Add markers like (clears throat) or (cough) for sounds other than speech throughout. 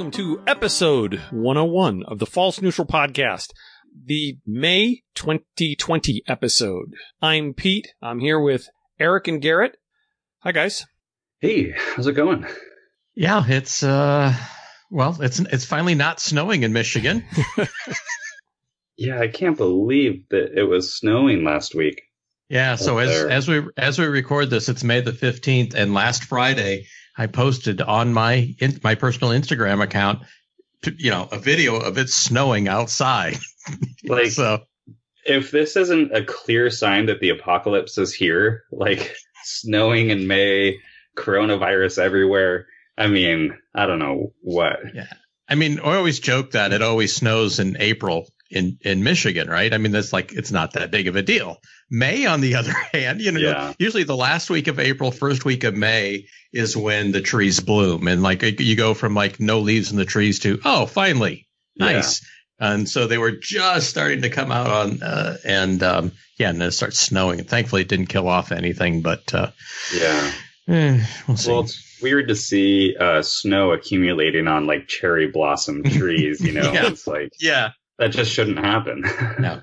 welcome to episode 101 of the False Neutral Podcast, the May 2020 episode. I'm Pete. I'm here with Eric and Garrett. Hi, guys. Hey, how's it going? Yeah, it's uh well, it's it's finally not snowing in Michigan. (laughs) yeah, I can't believe that it was snowing last week. Yeah, so as there. as we as we record this, it's May the 15th and last Friday I posted on my in, my personal Instagram account you know, a video of it snowing outside. (laughs) like so if this isn't a clear sign that the apocalypse is here, like snowing in May, coronavirus everywhere, I mean, I don't know what. Yeah. I mean, I always joke that it always snows in April in, in Michigan, right? I mean, that's like, it's not that big of a deal. May, on the (laughs) other hand, you know, yeah. usually the last week of April, first week of May is when the trees bloom. And like you go from like no leaves in the trees to, oh, finally, nice. Yeah. And so they were just starting to come out on, uh, and, um, yeah, and then it starts snowing. And thankfully it didn't kill off anything, but, uh, yeah. Eh, we'll see. Well, it's weird to see uh, snow accumulating on like cherry blossom (laughs) trees. You know, yeah. it's like yeah, that just shouldn't happen. (laughs) no,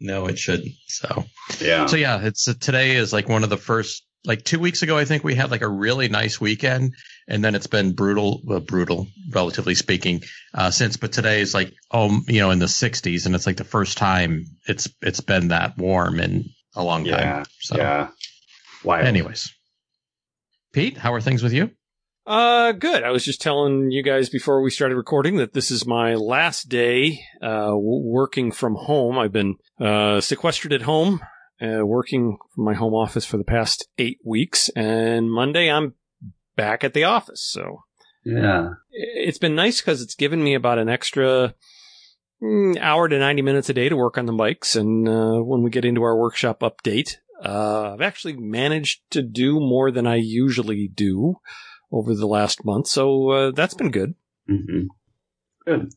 no, it shouldn't. So yeah, so yeah, it's uh, today is like one of the first. Like two weeks ago, I think we had like a really nice weekend, and then it's been brutal, well, brutal, relatively speaking, uh, since. But today is like, oh, you know, in the 60s, and it's like the first time it's it's been that warm in a long yeah, time. So, yeah. Wild. Anyways, Pete, how are things with you? Uh, good. I was just telling you guys before we started recording that this is my last day, uh, working from home. I've been, uh, sequestered at home, uh, working from my home office for the past eight weeks. And Monday I'm back at the office. So yeah, it's been nice because it's given me about an extra mm, hour to 90 minutes a day to work on the bikes. And, uh, when we get into our workshop update, uh, I've actually managed to do more than I usually do over the last month, so uh, that's been good. Mm-hmm. Good.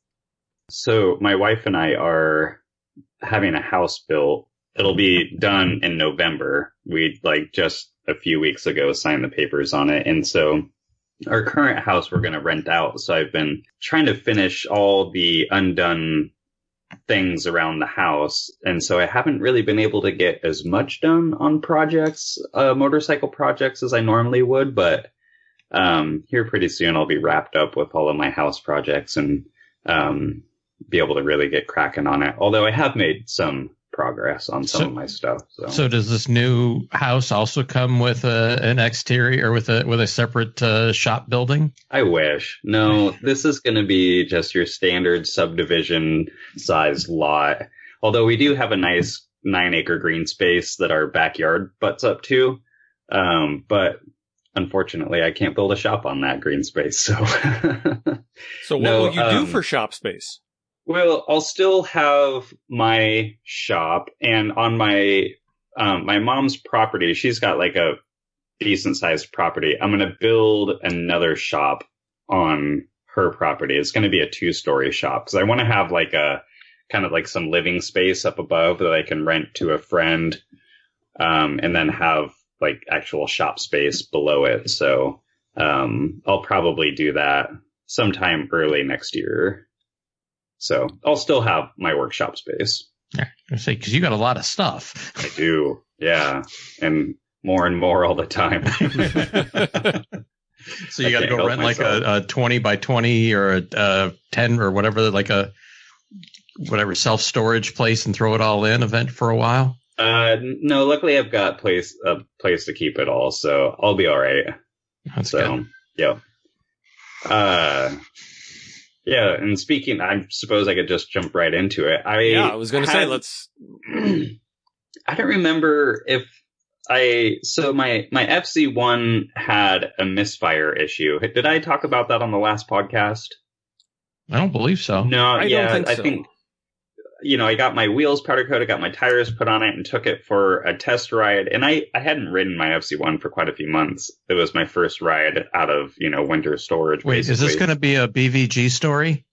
So my wife and I are having a house built. It'll be done in November. We like just a few weeks ago signed the papers on it, and so our current house we're going to rent out. So I've been trying to finish all the undone things around the house. And so I haven't really been able to get as much done on projects, uh, motorcycle projects as I normally would, but, um, here pretty soon I'll be wrapped up with all of my house projects and, um, be able to really get cracking on it. Although I have made some progress on some so, of my stuff. So. so does this new house also come with a, an exterior or with a with a separate uh, shop building? I wish. No, (laughs) this is going to be just your standard subdivision size lot. Although we do have a nice nine acre green space that our backyard butts up to. Um, but unfortunately, I can't build a shop on that green space. So, (laughs) so what no, will you um, do for shop space? Well, I'll still have my shop and on my um, my mom's property, she's got like a decent sized property. I'm going to build another shop on her property. It's going to be a two story shop because I want to have like a kind of like some living space up above that I can rent to a friend, um, and then have like actual shop space below it. So um, I'll probably do that sometime early next year. So I'll still have my workshop space. Yeah, I say because you got a lot of stuff. I do, yeah, and more and more all the time. (laughs) so you got to go rent like a, a, twenty by twenty or a, a ten or whatever, like a whatever self storage place, and throw it all in event for a while. Uh, no, luckily I've got place a place to keep it all, so I'll be all right. That's so, good. Yeah. Uh, yeah, and speaking, I suppose I could just jump right into it. I yeah, I was going to say let's. (clears throat) I don't remember if I so my my FZ one had a misfire issue. Did I talk about that on the last podcast? I don't believe so. No, I yeah, think I so. think you know, I got my wheels powder coated, got my tires put on it, and took it for a test ride. And I, I hadn't ridden my FZ1 for quite a few months. It was my first ride out of, you know, winter storage. Wait, basically. is this going to be a BVG story?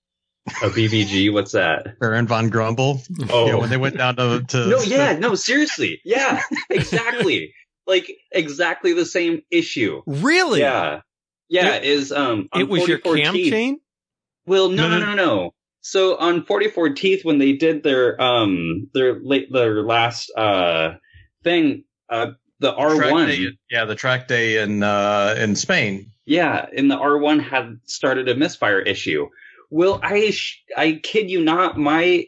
A BVG? What's that? (laughs) Baron von Grumble. Oh, yeah, when they went down to, to no, yeah, no, seriously, yeah, exactly, like exactly the same issue. Really? Yeah, yeah. It, is um, it was your cam chain? Well, no, no, no, no. So on 44 Teeth, when they did their um their late their last uh thing, uh the R1, day, yeah, the track day in uh in Spain, yeah, and the R1 had started a misfire issue. Well, I sh- I kid you not, my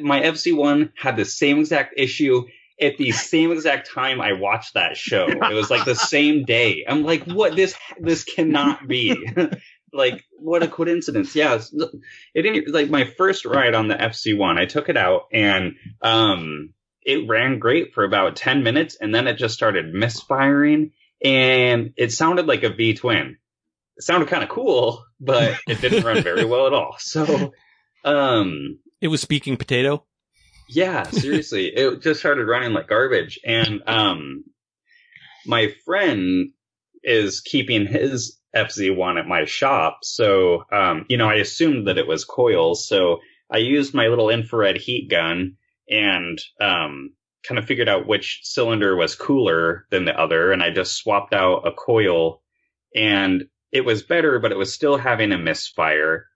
my FZ1 had the same exact issue at the same exact time I watched that show. It was like the (laughs) same day. I'm like, what? This this cannot be. (laughs) like, what a coincidence. Yeah, it didn't like my first ride on the FZ1. I took it out and um, it ran great for about 10 minutes, and then it just started misfiring, and it sounded like a V twin. It sounded kind of cool, but (laughs) it didn't run very well at all. So, um, it was speaking potato. Yeah, seriously. (laughs) it just started running like garbage. And um my friend is keeping his FZ1 at my shop. So um, you know, I assumed that it was coils. So I used my little infrared heat gun and um kind of figured out which cylinder was cooler than the other and I just swapped out a coil and it was better, but it was still having a misfire.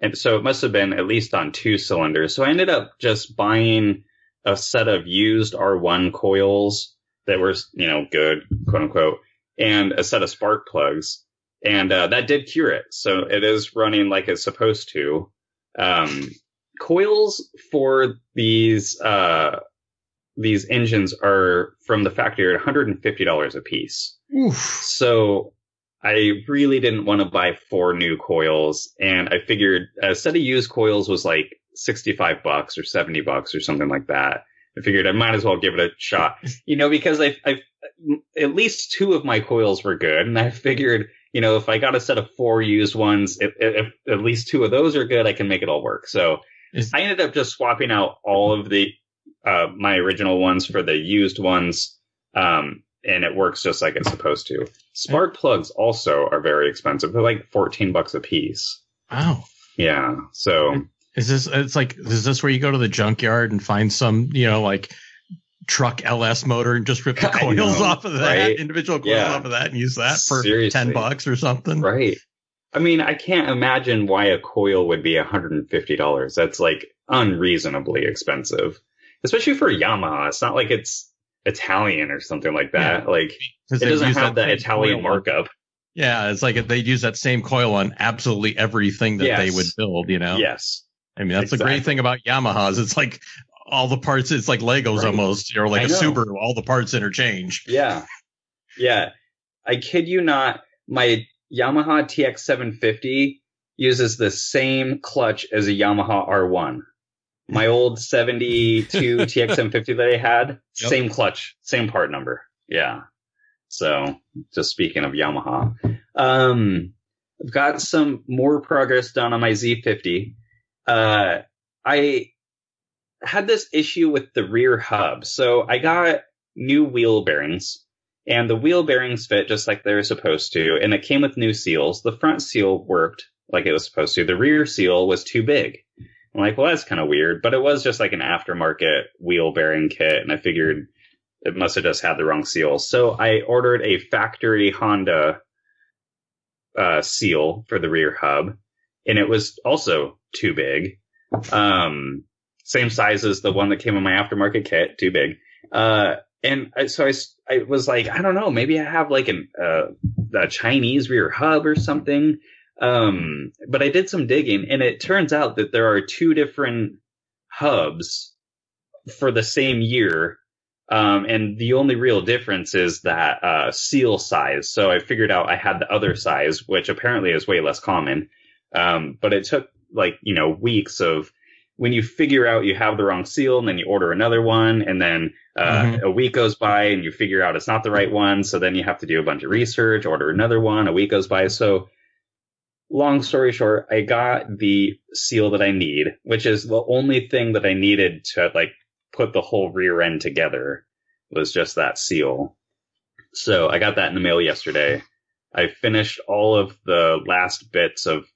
And so it must have been at least on two cylinders. So I ended up just buying a set of used R1 coils that were, you know, good, quote unquote, and a set of spark plugs. And uh, that did cure it. So it is running like it's supposed to. Um, coils for these uh, these engines are from the factory at $150 a piece. Oof. So I really didn't want to buy four new coils, and I figured a set of used coils was like 65 bucks or 70 bucks or something like that. I figured I might as well give it a shot, you know, because I, I, at least two of my coils were good, and I figured, you know, if I got a set of four used ones, if, if at least two of those are good, I can make it all work. So Is- I ended up just swapping out all of the uh, my original ones for the used ones. Um, and it works just like it's supposed to. Spark plugs also are very expensive. They're like 14 bucks a piece. Wow. Yeah. So is this, it's like, is this where you go to the junkyard and find some, you know, like truck LS motor and just rip the (laughs) coils know, off of that, right? individual coils yeah. off of that and use that for Seriously. 10 bucks or something? Right. I mean, I can't imagine why a coil would be $150. That's like unreasonably expensive, especially for Yamaha. It's not like it's, Italian or something like that. Yeah. Like it doesn't have that Italian markup. Yeah, it's like they'd use that same coil on absolutely everything that yes. they would build. You know. Yes. I mean, that's exactly. the great thing about Yamahas. It's like all the parts. It's like Legos right. almost, or like I a know. Subaru. All the parts interchange. Yeah. Yeah. I kid you not. My Yamaha TX750 uses the same clutch as a Yamaha R1 my (laughs) old 72 TX750 that I had, yep. same clutch, same part number. Yeah. So just speaking of Yamaha, um, I've got some more progress done on my Z50. Uh, I had this issue with the rear hub. So I got new wheel bearings and the wheel bearings fit just like they're supposed to. And it came with new seals. The front seal worked like it was supposed to. The rear seal was too big. I'm like, well, that's kind of weird, but it was just like an aftermarket wheel bearing kit, and I figured it must have just had the wrong seal. So I ordered a factory Honda uh, seal for the rear hub, and it was also too big. Um, same size as the one that came in my aftermarket kit, too big. Uh, and I, so I, I was like, I don't know, maybe I have like an, uh, a Chinese rear hub or something. Um, but I did some digging and it turns out that there are two different hubs for the same year. Um, and the only real difference is that, uh, seal size. So I figured out I had the other size, which apparently is way less common. Um, but it took like, you know, weeks of when you figure out you have the wrong seal and then you order another one and then, uh, mm-hmm. a week goes by and you figure out it's not the right one. So then you have to do a bunch of research, order another one, a week goes by. So long story short, I got the seal that I need, which is the only thing that I needed to like put the whole rear end together was just that seal. So I got that in the mail yesterday. I finished all of the last bits of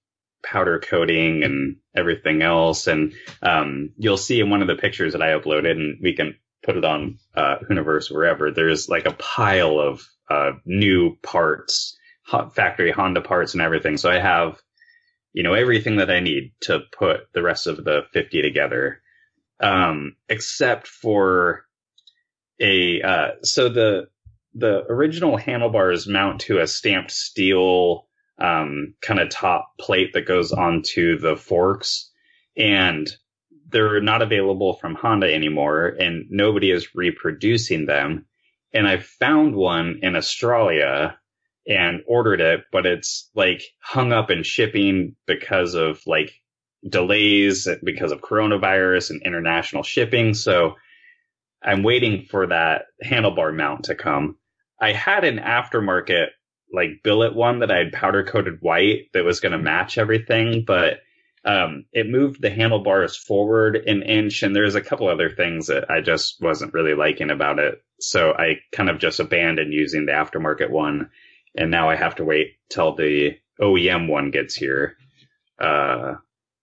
powder coating and everything else. And um, you'll see in one of the pictures that I uploaded, and we can put it on uh, Hooniverse wherever. There's like a pile of uh, new parts factory Honda parts and everything. So I have you know, everything that I need to put the rest of the 50 together. Um, except for a, uh, so the, the original handlebars mount to a stamped steel, um, kind of top plate that goes onto the forks and they're not available from Honda anymore and nobody is reproducing them. And I found one in Australia and ordered it, but it's like hung up in shipping because of like delays because of coronavirus and international shipping. So I'm waiting for that handlebar mount to come. I had an aftermarket like billet one that I had powder coated white that was going to match everything, but um, it moved the handlebars forward an inch, and there's a couple other things that I just wasn't really liking about it. So I kind of just abandoned using the aftermarket one, and now I have to wait till the OEM one gets here. Uh,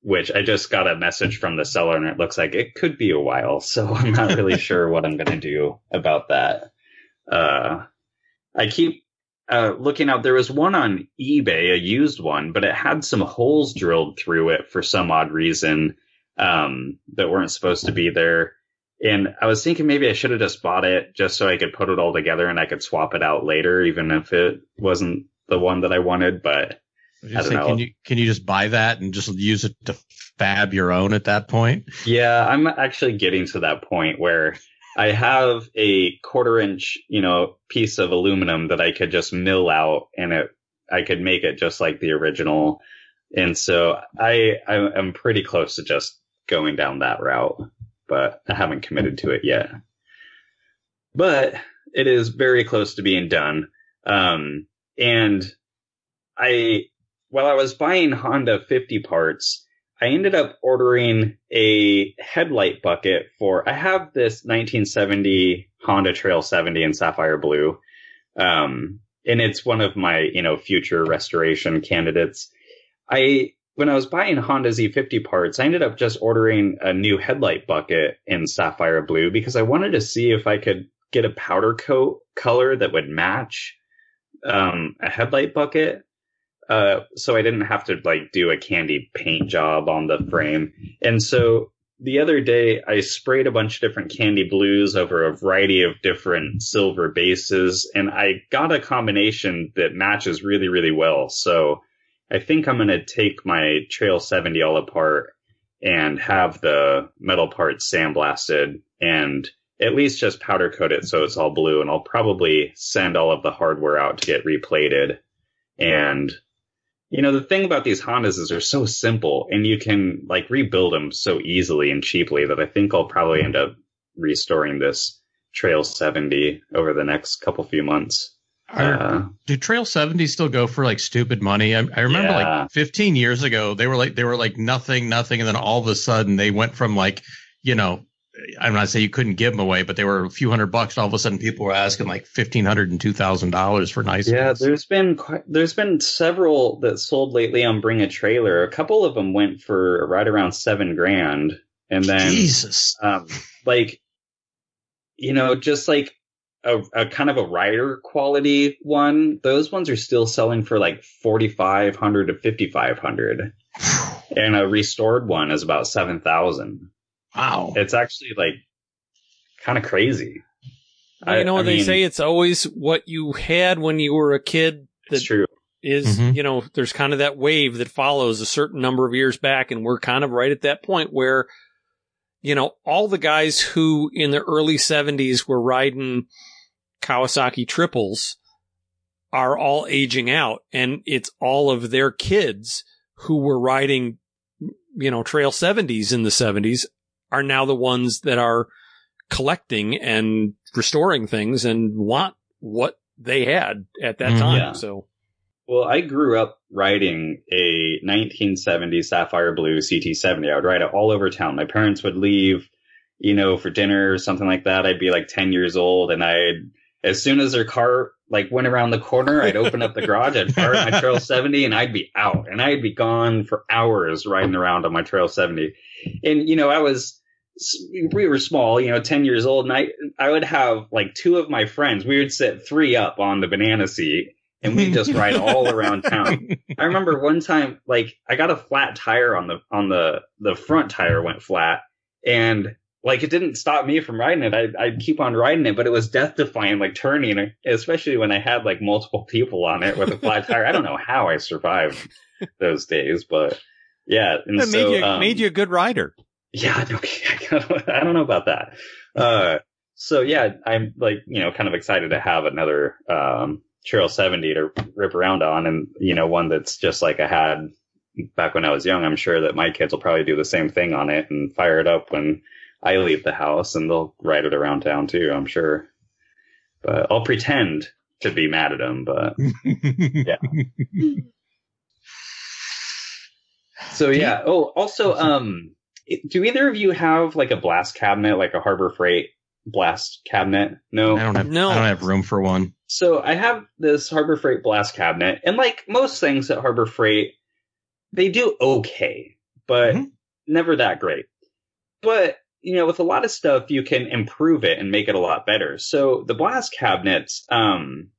which I just got a message from the seller, and it looks like it could be a while. So I'm not really (laughs) sure what I'm going to do about that. Uh, I keep uh, looking out, there was one on eBay, a used one, but it had some holes drilled through it for some odd reason um, that weren't supposed to be there. And I was thinking maybe I should have just bought it just so I could put it all together and I could swap it out later, even if it wasn't the one that I wanted. But I, I say, can you can you just buy that and just use it to fab your own at that point? Yeah, I'm actually getting to that point where I have a quarter inch, you know, piece of aluminum that I could just mill out and it, I could make it just like the original. And so I, I'm pretty close to just going down that route, but I haven't committed to it yet. But it is very close to being done. Um, and I, while I was buying Honda 50 parts, I ended up ordering a headlight bucket for, I have this 1970 Honda Trail 70 in sapphire blue. Um, and it's one of my, you know, future restoration candidates. I, when I was buying Honda Z50 parts, I ended up just ordering a new headlight bucket in sapphire blue because I wanted to see if I could get a powder coat color that would match, um, a headlight bucket. Uh, so I didn't have to like do a candy paint job on the frame. And so the other day I sprayed a bunch of different candy blues over a variety of different silver bases and I got a combination that matches really, really well. So I think I'm going to take my Trail 70 all apart and have the metal parts sandblasted and at least just powder coat it so it's all blue and I'll probably send all of the hardware out to get replated and you know, the thing about these Hondas is they're so simple and you can like rebuild them so easily and cheaply that I think I'll probably end up restoring this Trail 70 over the next couple few months. Are, uh, do Trail 70 still go for like stupid money? I, I remember yeah. like 15 years ago, they were like, they were like nothing, nothing. And then all of a sudden they went from like, you know, I'm not saying you couldn't give them away, but they were a few hundred bucks. and All of a sudden, people were asking like fifteen hundred and two thousand dollars for nice. Yeah, ones. there's been quite, there's been several that sold lately on Bring a Trailer. A couple of them went for right around seven grand, and then Jesus, um, like you know, just like a, a kind of a rider quality one. Those ones are still selling for like forty five hundred to fifty five hundred, and a restored one is about seven thousand. Wow. It's actually like kind of crazy. I, you know, I they mean, say it's always what you had when you were a kid. That's true. Is, mm-hmm. you know, there's kind of that wave that follows a certain number of years back. And we're kind of right at that point where, you know, all the guys who in the early 70s were riding Kawasaki triples are all aging out. And it's all of their kids who were riding, you know, trail 70s in the 70s are now the ones that are collecting and restoring things and want what they had at that mm, time. Yeah. So, well, I grew up riding a 1970 Sapphire Blue CT70. I would ride it all over town. My parents would leave, you know, for dinner or something like that. I'd be like 10 years old and I'd, as soon as their car like went around the corner, I'd open up the garage, I'd park my Trail (laughs) 70 and I'd be out and I'd be gone for hours riding around on my Trail 70. And, you know, I was, we were small, you know, 10 years old. And I, I would have like two of my friends, we would sit three up on the banana seat and we just ride all (laughs) around town. I remember one time, like I got a flat tire on the on the the front tire went flat, and like it didn't stop me from riding it. I I'd keep on riding it, but it was death defying, like turning, especially when I had like multiple people on it with a flat tire. I don't know how I survived those days, but yeah, and that so, made you um, made you a good rider. Yeah, (laughs) okay. I don't know about that. Uh, so yeah, I'm like you know kind of excited to have another um, Trail 70 to rip around on, and you know one that's just like I had back when I was young. I'm sure that my kids will probably do the same thing on it and fire it up when I leave the house, and they'll ride it around town too. I'm sure, but I'll pretend to be mad at them. But (laughs) yeah. So yeah. Oh, also, um, do either of you have like a blast cabinet, like a Harbor Freight blast cabinet? No, I don't have. No, I don't have room for one. So I have this Harbor Freight blast cabinet, and like most things at Harbor Freight, they do okay, but mm-hmm. never that great. But you know, with a lot of stuff, you can improve it and make it a lot better. So the blast cabinets, um,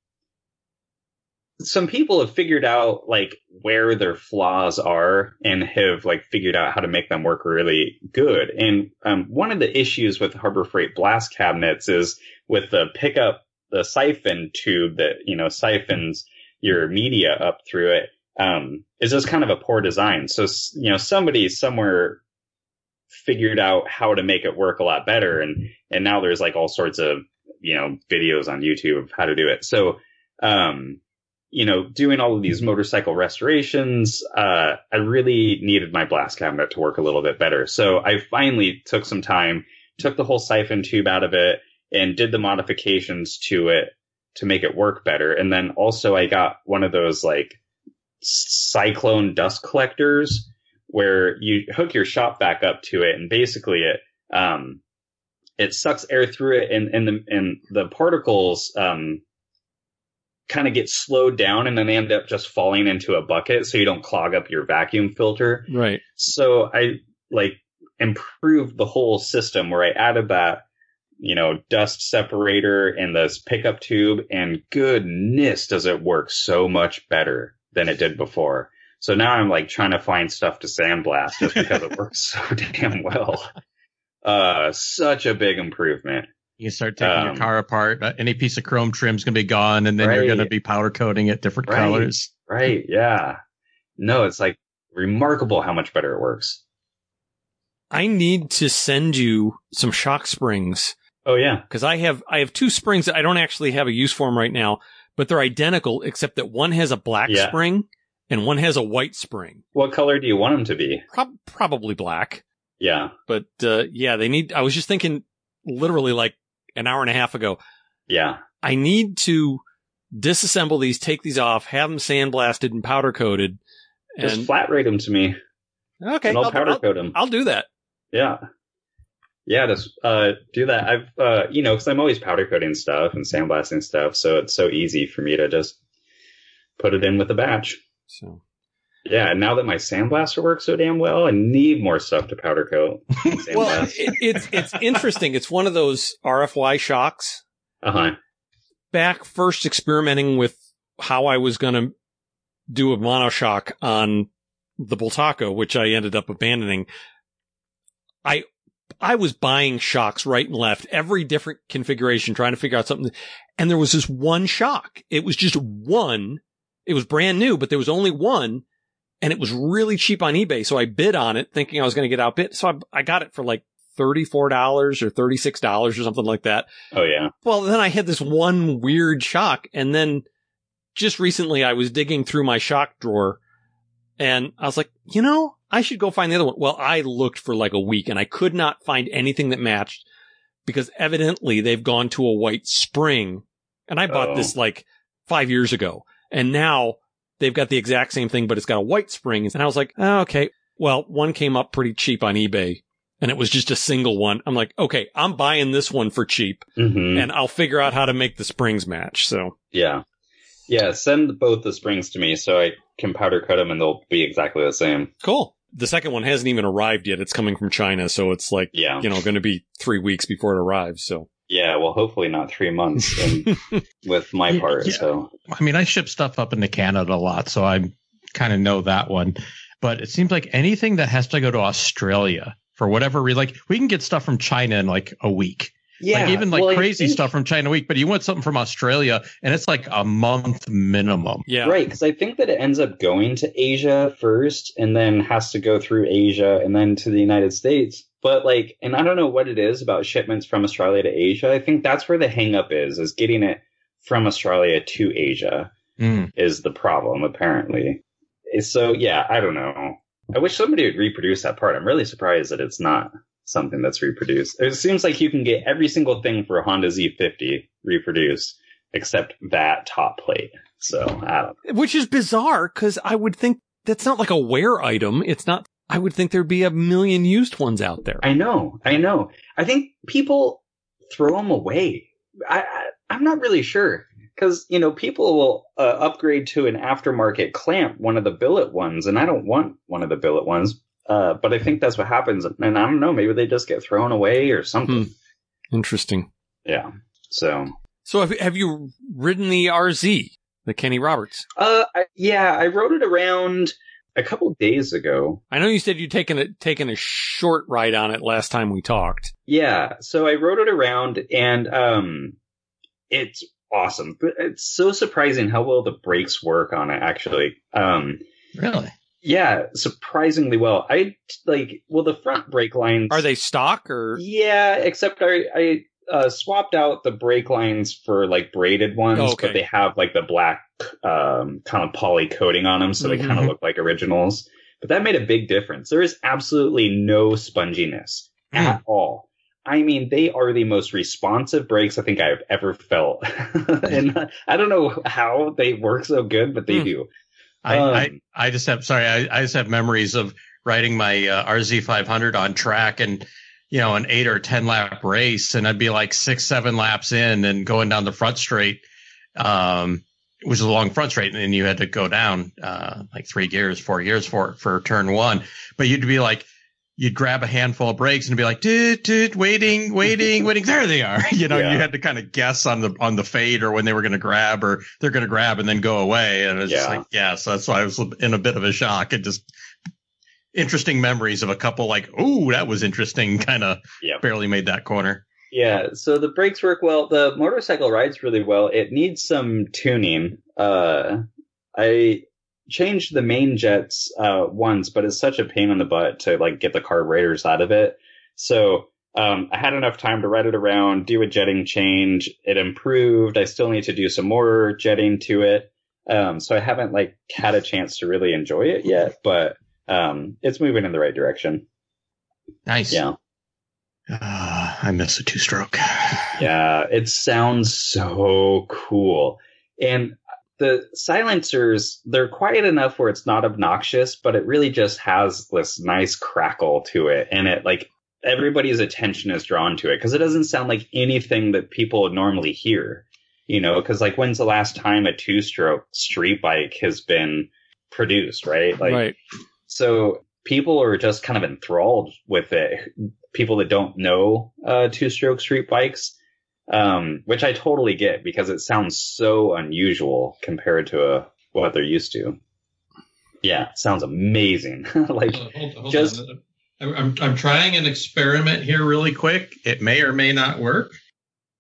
some people have figured out like where their flaws are and have like figured out how to make them work really good. And um, one of the issues with Harbor Freight blast cabinets is with the pickup, the siphon tube that you know siphons your media up through it. Um, is just kind of a poor design. So you know somebody somewhere figured out how to make it work a lot better, and and now there's like all sorts of you know videos on YouTube of how to do it. So um, you know, doing all of these motorcycle restorations, uh, I really needed my blast cabinet to work a little bit better. So I finally took some time, took the whole siphon tube out of it and did the modifications to it to make it work better. And then also I got one of those like cyclone dust collectors where you hook your shop back up to it and basically it, um, it sucks air through it and, and the, and the particles, um, kind of get slowed down and then they end up just falling into a bucket so you don't clog up your vacuum filter. Right. So I like improved the whole system where I added that, you know, dust separator and this pickup tube and goodness does it work so much better than it did before. So now I'm like trying to find stuff to sandblast just because it works so (laughs) damn well. Uh, such a big improvement. You can start taking um, your car apart. Uh, any piece of chrome trim is going to be gone, and then right. you're going to be powder coating it different right. colors. Right. Yeah. No, it's like remarkable how much better it works. I need to send you some shock springs. Oh yeah, because I have I have two springs that I don't actually have a use for them right now, but they're identical except that one has a black yeah. spring and one has a white spring. What color do you want them to be? Pro- probably black. Yeah, but uh, yeah, they need. I was just thinking, literally like an hour and a half ago. Yeah. I need to disassemble these, take these off, have them sandblasted and powder coated. And... Just flat rate them to me. Okay. And I'll, I'll powder I'll, coat them. I'll do that. Yeah. Yeah, just uh, do that. I've, uh, you know, because I'm always powder coating stuff and sandblasting stuff, so it's so easy for me to just put it in with a batch. So yeah, now that my sandblaster works so damn well, I need more stuff to powder coat. (laughs) well, it, it's it's interesting. It's one of those RFY shocks. Uh huh. Back first experimenting with how I was going to do a monoshock on the Bultaco, which I ended up abandoning. I I was buying shocks right and left, every different configuration, trying to figure out something. And there was this one shock. It was just one. It was brand new, but there was only one and it was really cheap on eBay. So I bid on it thinking I was going to get outbid. So I, I got it for like $34 or $36 or something like that. Oh yeah. Well, then I had this one weird shock. And then just recently I was digging through my shock drawer and I was like, you know, I should go find the other one. Well, I looked for like a week and I could not find anything that matched because evidently they've gone to a white spring. And I bought oh. this like five years ago. And now they've got the exact same thing, but it's got a white spring. And I was like, oh, okay. Well, one came up pretty cheap on eBay and it was just a single one. I'm like, okay, I'm buying this one for cheap mm-hmm. and I'll figure out how to make the springs match. So yeah. Yeah. Send both the springs to me so I can powder cut them and they'll be exactly the same. Cool. The second one hasn't even arrived yet. It's coming from China. So it's like, yeah. you know, going to be three weeks before it arrives. So Yeah, well, hopefully not three months and (laughs) with my part. Yeah. So, I mean, I ship stuff up into Canada a lot, so I kind of know that one. But it seems like anything that has to go to Australia for whatever reason, like we can get stuff from China in like a week. Yeah, like even like well, crazy think, stuff from China a week, but you want something from Australia and it's like a month minimum. Yeah. Right. Cause I think that it ends up going to Asia first and then has to go through Asia and then to the United States. But like, and I don't know what it is about shipments from Australia to Asia. I think that's where the hangup is, is getting it from Australia to Asia mm. is the problem, apparently. So yeah, I don't know. I wish somebody would reproduce that part. I'm really surprised that it's not something that's reproduced. It seems like you can get every single thing for a Honda Z50 reproduced except that top plate. So, I don't. Which is bizarre because I would think that's not like a wear item. It's not, I would think there'd be a million used ones out there. I know. I know. I think people throw them away. I, I am not really sure because, you know, people will uh, upgrade to an aftermarket clamp, one of the billet ones, and I don't want one of the billet ones uh, but I think that's what happens. And I don't know, maybe they just get thrown away or something. Hmm. Interesting. Yeah. So. So have, have you ridden the RZ, the Kenny Roberts? Uh, I, yeah, I rode it around a couple days ago. I know you said you'd taken a taken a short ride on it last time we talked. Yeah, so I rode it around and um, it's awesome. But it's so surprising how well the brakes work on it. Actually, um, really. Yeah, surprisingly well. I like well the front brake lines are they stock or yeah, except I I uh, swapped out the brake lines for like braided ones, oh, okay. but they have like the black um, kind of poly coating on them, so mm-hmm. they kind of look like originals. But that made a big difference. There is absolutely no sponginess mm. at all. I mean, they are the most responsive brakes I think I've ever felt. (laughs) and I don't know how they work so good, but they mm. do. I, um, I, I just have sorry, I, I just have memories of riding my uh, RZ 500 on track and you know an eight or ten lap race, and I'd be like six seven laps in and going down the front straight, um, which is a long front straight, and then you had to go down uh, like three gears, four gears for for turn one, but you'd be like you'd grab a handful of brakes and be like, dude, dude, waiting, waiting, waiting. There they are. (laughs) You know, yeah. you had to kind of guess on the on the fade or when they were going to grab or they're going to grab and then go away. And it's yeah. like, yeah. So that's why I was in a bit of a shock and just interesting memories of a couple like, oh, that was interesting. (laughs) Kind of yep. barely made that corner. Yeah. So the brakes work well. The motorcycle rides really well. It needs some tuning. Uh, I changed the main jets uh, once, but it's such a pain in the butt to like get the carburetors out of it. So um, I had enough time to ride it around, do a jetting change. It improved. I still need to do some more jetting to it. Um, so I haven't like had a chance to really enjoy it yet, but um, it's moving in the right direction. Nice. Yeah. Uh, I miss a two stroke. yeah, it sounds so cool. And the silencers they're quiet enough where it's not obnoxious but it really just has this nice crackle to it and it like everybody's attention is drawn to it because it doesn't sound like anything that people would normally hear you know because like when's the last time a two stroke street bike has been produced right like right. so people are just kind of enthralled with it people that don't know uh, two stroke street bikes um, which I totally get because it sounds so unusual compared to uh, what they're used to. Yeah, sounds amazing. (laughs) like hold, hold just. I'm I'm trying an experiment here really quick. It may or may not work.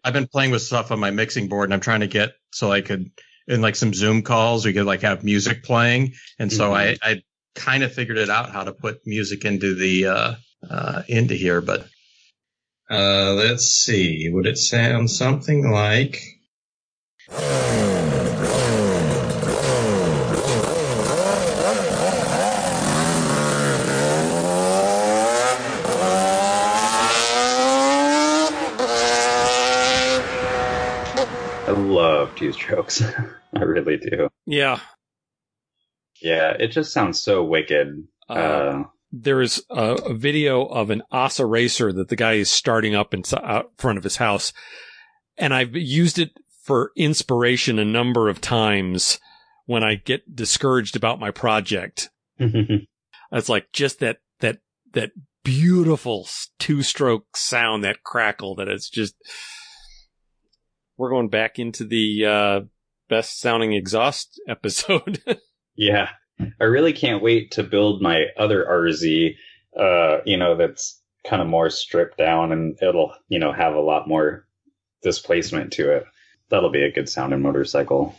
I've been playing with stuff on my mixing board and I'm trying to get so I could in like some Zoom calls we could like have music playing. And so mm-hmm. I I kind of figured it out how to put music into the uh uh into here, but uh, let's see. Would it sound something like? I love two strokes. (laughs) I really do. Yeah. Yeah, it just sounds so wicked. Uh, uh, there is a, a, video of an Asa racer that the guy is starting up in out front of his house. And I've used it for inspiration a number of times when I get discouraged about my project. it's like just that, that, that beautiful two stroke sound, that crackle that it's just, we're going back into the uh, best sounding exhaust (laughs) episode. yeah, I really can't wait to build my other RZ. Uh, you know, that's kind of more stripped down, and it'll you know have a lot more displacement to it. That'll be a good sounding motorcycle.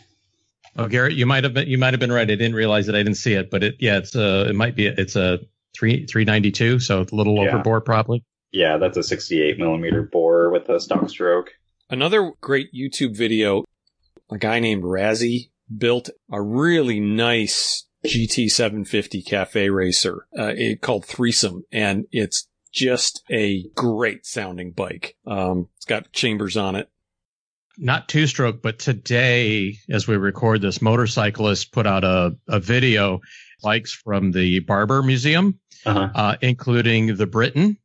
Oh, Garrett, you might have been you might have been right. I didn't realize it. I didn't see it, but it yeah, it's uh it might be it's a three three ninety two, so it's a little yeah. overbore probably. Yeah, that's a sixty eight millimeter bore with a stock stroke. Another great YouTube video. A guy named Razzie built a really nice GT 750 cafe racer, uh, it, called Threesome, and it's just a great sounding bike. Um, it's got chambers on it not two stroke, but today, as we record this, motorcyclists put out a, a video bikes from the Barber Museum, uh-huh. uh, including the Britten,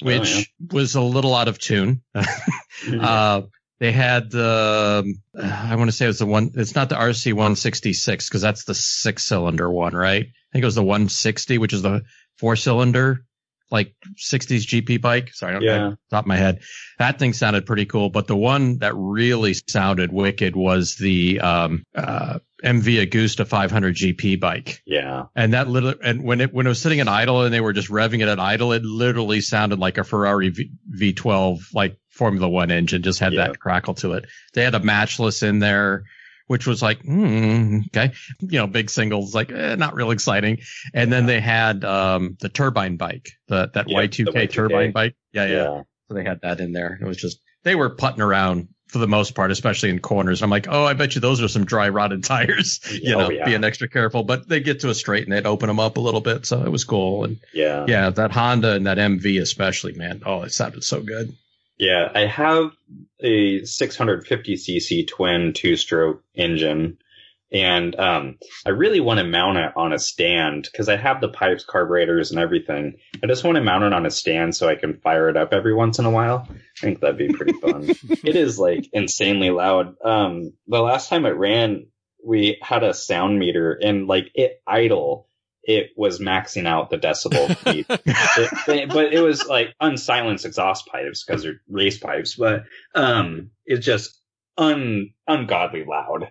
which oh, yeah. was a little out of tune. (laughs) uh, they had the, uh, I want to say it was the one, it's not the RC 166 because that's the six cylinder one, right? I think it was the 160, which is the four cylinder like 60s GP bike. Sorry, I don't yeah. top of my head. That thing sounded pretty cool, but the one that really sounded wicked was the um, uh, MV Agusta 500 GP bike. Yeah. And that little and when it when it was sitting at idle and they were just revving it at idle, it literally sounded like a Ferrari v, 12 like Formula 1 engine just had yeah. that crackle to it. They had a matchless in there which was like, mm, okay, you know, big singles, like eh, not real exciting. And then they had um, the turbine bike, the that yeah, Y2K, Y2K turbine bike. Yeah, yeah, yeah. So they had that in there. It was just they were putting around for the most part, especially in corners. I'm like, oh, I bet you those are some dry rotted (laughs) tires. You oh, know, yeah. being extra careful. But they get to a straight and they'd open them up a little bit, so it was cool. And yeah, yeah, that Honda and that MV especially, man. Oh, it sounded so good. Yeah, I have a 650cc twin two-stroke engine, and um, I really want to mount it on a stand because I have the pipes, carburetors, and everything. I just want to mount it on a stand so I can fire it up every once in a while. I think that'd be pretty fun. (laughs) it is like insanely loud. Um, the last time it ran, we had a sound meter and like it idle it was maxing out the decibel (laughs) it, but it was like unsilenced exhaust pipes because they're race pipes, but um, it's just un ungodly loud.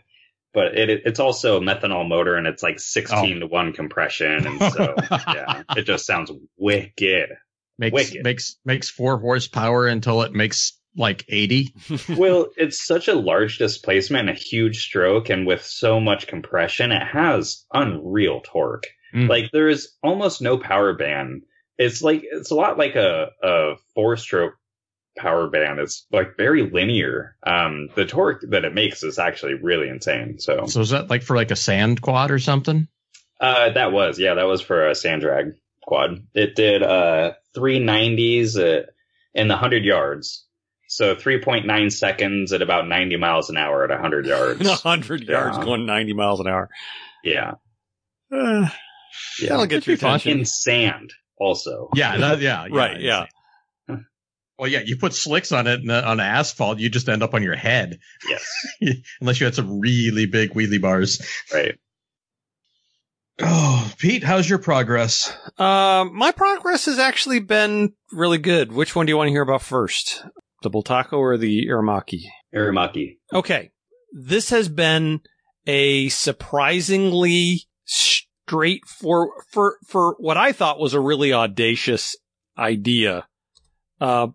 But it, it's also a methanol motor and it's like 16 oh. to 1 compression. And so, (laughs) yeah, it just sounds wicked. Makes, wicked. makes, makes four horsepower until it makes like 80. (laughs) well, it's such a large displacement and a huge stroke. And with so much compression, it has unreal torque. Mm. Like there is almost no power band. It's like it's a lot like a a four stroke power band. It's like very linear. Um, the torque that it makes is actually really insane. So, so is that like for like a sand quad or something? Uh, that was yeah, that was for a sand drag quad. It did uh 390s uh, in the hundred yards. So 3.9 seconds at about 90 miles an hour at 100 yards. (laughs) 100 yards yeah. going 90 miles an hour. Yeah. Uh, yeah, that'll get your attention. In sand, also. Yeah, that, yeah, yeah, right, yeah. Well, yeah, you put slicks on it on asphalt, you just end up on your head. Yes. (laughs) Unless you had some really big wheelie bars. Right. Oh, Pete, how's your progress? Uh, my progress has actually been really good. Which one do you want to hear about first? The Bultaco or the Aermacchi? Aermacchi. Okay. This has been a surprisingly straight for for for what I thought was a really audacious idea, uh,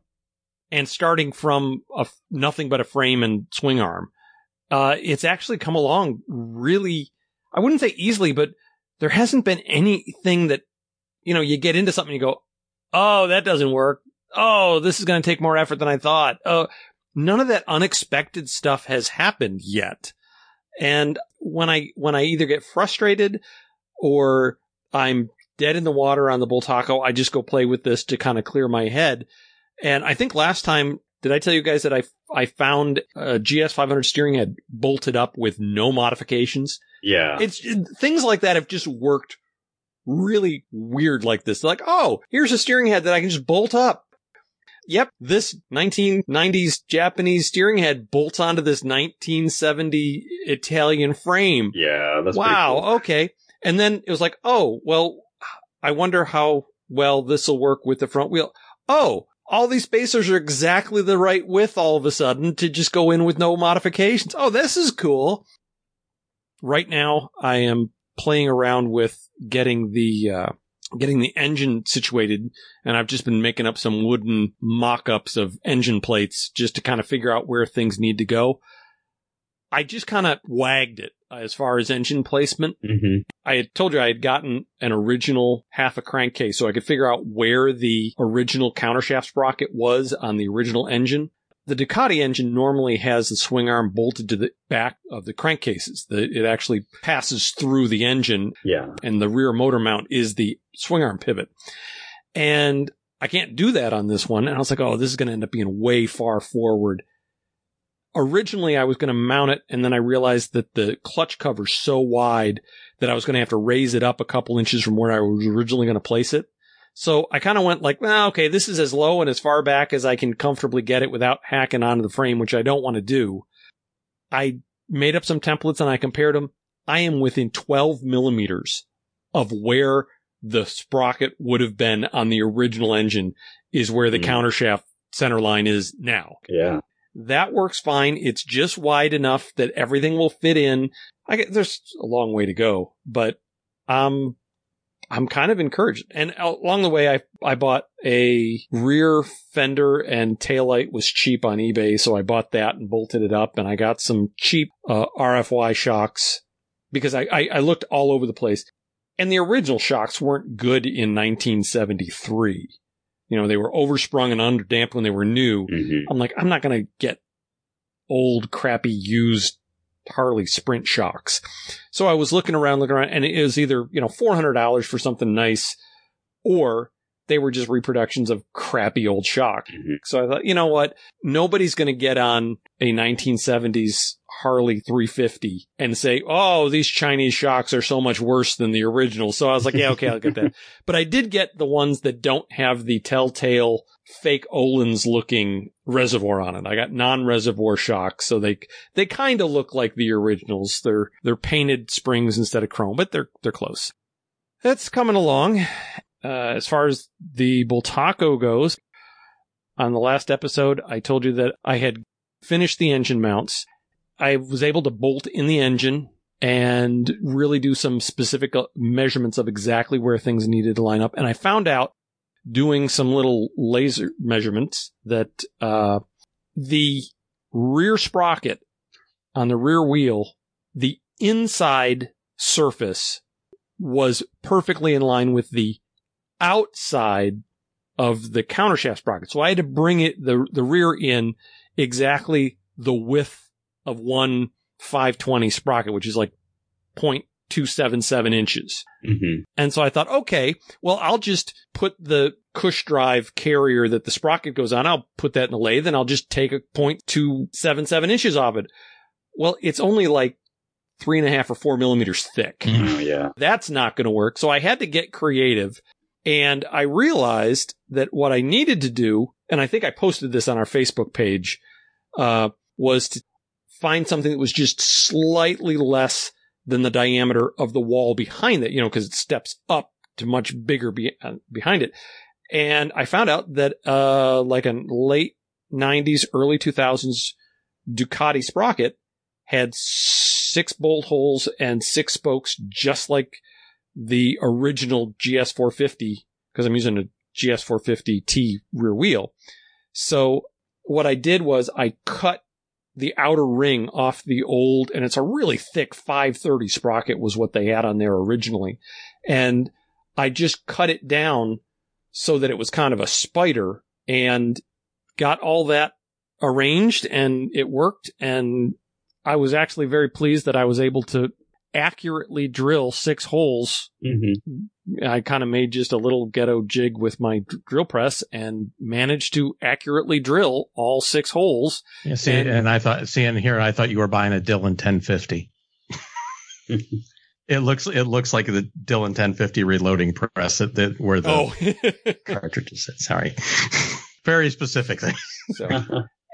and starting from a, nothing but a frame and swing arm, uh, it's actually come along really. I wouldn't say easily, but there hasn't been anything that you know you get into something you go, oh that doesn't work. Oh, this is going to take more effort than I thought. Oh, none of that unexpected stuff has happened yet. And when I, when I either get frustrated or I'm dead in the water on the Bultaco, I just go play with this to kind of clear my head. And I think last time, did I tell you guys that I, I found a GS 500 steering head bolted up with no modifications? Yeah. It's things like that have just worked really weird like this. Like, oh, here's a steering head that I can just bolt up. Yep, this 1990s Japanese steering head bolts onto this 1970 Italian frame. Yeah, that's wow. Cool. Okay. And then it was like, oh, well, I wonder how well this will work with the front wheel. Oh, all these spacers are exactly the right width all of a sudden to just go in with no modifications. Oh, this is cool. Right now, I am playing around with getting the, uh, getting the engine situated and I've just been making up some wooden mock-ups of engine plates just to kind of figure out where things need to go. I just kind of wagged it as far as engine placement. Mm-hmm. I had told you I had gotten an original half a crankcase so I could figure out where the original countershaft sprocket was on the original engine. The Ducati engine normally has the swing arm bolted to the back of the crankcases. The, it actually passes through the engine. Yeah. And the rear motor mount is the swing arm pivot. And I can't do that on this one. And I was like, oh, this is going to end up being way far forward. Originally, I was going to mount it, and then I realized that the clutch cover's so wide that I was going to have to raise it up a couple inches from where I was originally going to place it. So I kind of went like, well, okay, this is as low and as far back as I can comfortably get it without hacking onto the frame, which I don't want to do. I made up some templates and I compared them. I am within 12 millimeters of where the sprocket would have been on the original engine is where the mm. countershaft center line is now. Yeah. That works fine. It's just wide enough that everything will fit in. I get, there's a long way to go, but um, I'm kind of encouraged. And along the way, I, I bought a rear fender and taillight was cheap on eBay. So I bought that and bolted it up and I got some cheap, uh, RFY shocks because I, I, I looked all over the place and the original shocks weren't good in 1973. You know, they were oversprung and underdamped when they were new. Mm-hmm. I'm like, I'm not going to get old, crappy, used Harley Sprint shocks. So I was looking around, looking around, and it was either, you know, $400 for something nice or they were just reproductions of crappy old shock. Mm-hmm. So I thought, you know what? Nobody's going to get on a 1970s Harley 350 and say, oh, these Chinese shocks are so much worse than the original. So I was like, yeah, okay, I'll get that. (laughs) but I did get the ones that don't have the telltale fake Öhlins looking reservoir on it. I got non-reservoir shocks. So they, they kind of look like the originals. They're, they're painted springs instead of chrome, but they're, they're close. That's coming along. Uh, as far as the Bultaco goes, on the last episode, I told you that I had finished the engine mounts I was able to bolt in the engine and really do some specific uh, measurements of exactly where things needed to line up. And I found out doing some little laser measurements that, uh, the rear sprocket on the rear wheel, the inside surface was perfectly in line with the outside of the countershaft sprocket. So I had to bring it, the, the rear in exactly the width of one 520 sprocket, which is like 0.277 inches. Mm-hmm. And so I thought, okay, well, I'll just put the cush drive carrier that the sprocket goes on. I'll put that in the lathe and I'll just take a 0.277 inches off it. Well, it's only like three and a half or four millimeters thick. Oh, yeah. That's not going to work. So I had to get creative and I realized that what I needed to do, and I think I posted this on our Facebook page, uh, was to find something that was just slightly less than the diameter of the wall behind it, you know, because it steps up to much bigger be- uh, behind it. And I found out that, uh, like a late 90s, early 2000s Ducati sprocket had six bolt holes and six spokes, just like the original GS450, because I'm using a GS450T rear wheel. So what I did was I cut the outer ring off the old, and it's a really thick 530 sprocket was what they had on there originally. And I just cut it down so that it was kind of a spider and got all that arranged and it worked. And I was actually very pleased that I was able to accurately drill six holes. Mm-hmm. I kind of made just a little ghetto jig with my drill press and managed to accurately drill all six holes. Yeah, see, and, and I thought, seeing here, I thought you were buying a Dillon 1050. (laughs) it looks, it looks like the Dillon 1050 reloading press that, that where the oh. (laughs) cartridge is. Sorry. Very specific thing. (laughs) So,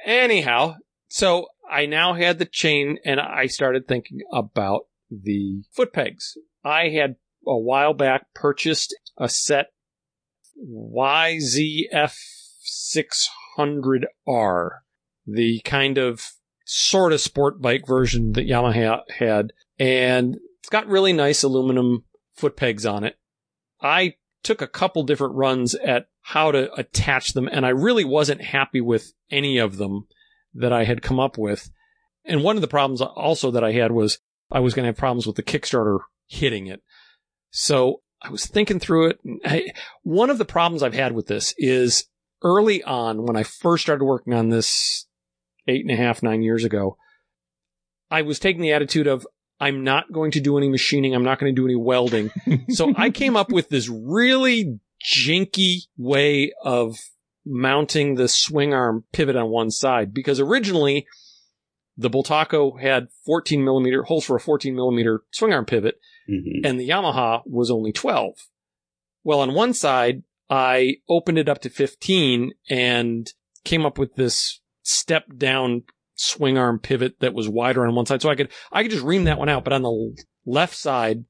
anyhow, so I now had the chain and I started thinking about the foot pegs. I had a while back purchased a set YZF 600R, the kind of sort of sport bike version that Yamaha had. And it's got really nice aluminum foot pegs on it. I took a couple different runs at how to attach them, and I really wasn't happy with any of them that I had come up with. And one of the problems also that I had was I was going to have problems with the Kickstarter hitting it. So I was thinking through it. I, one of the problems I've had with this is early on when I first started working on this eight and a half, nine years ago, I was taking the attitude of, I'm not going to do any machining. I'm not going to do any welding. (laughs) so I came up with this really jinky way of mounting the swing arm pivot on one side because originally the Bultaco had 14 millimeter holes for a 14 millimeter swing arm pivot mm-hmm. and the Yamaha was only 12. Well, on one side, I opened it up to 15 and came up with this step down swing arm pivot that was wider on one side. So I could, I could just ream that one out. But on the left side,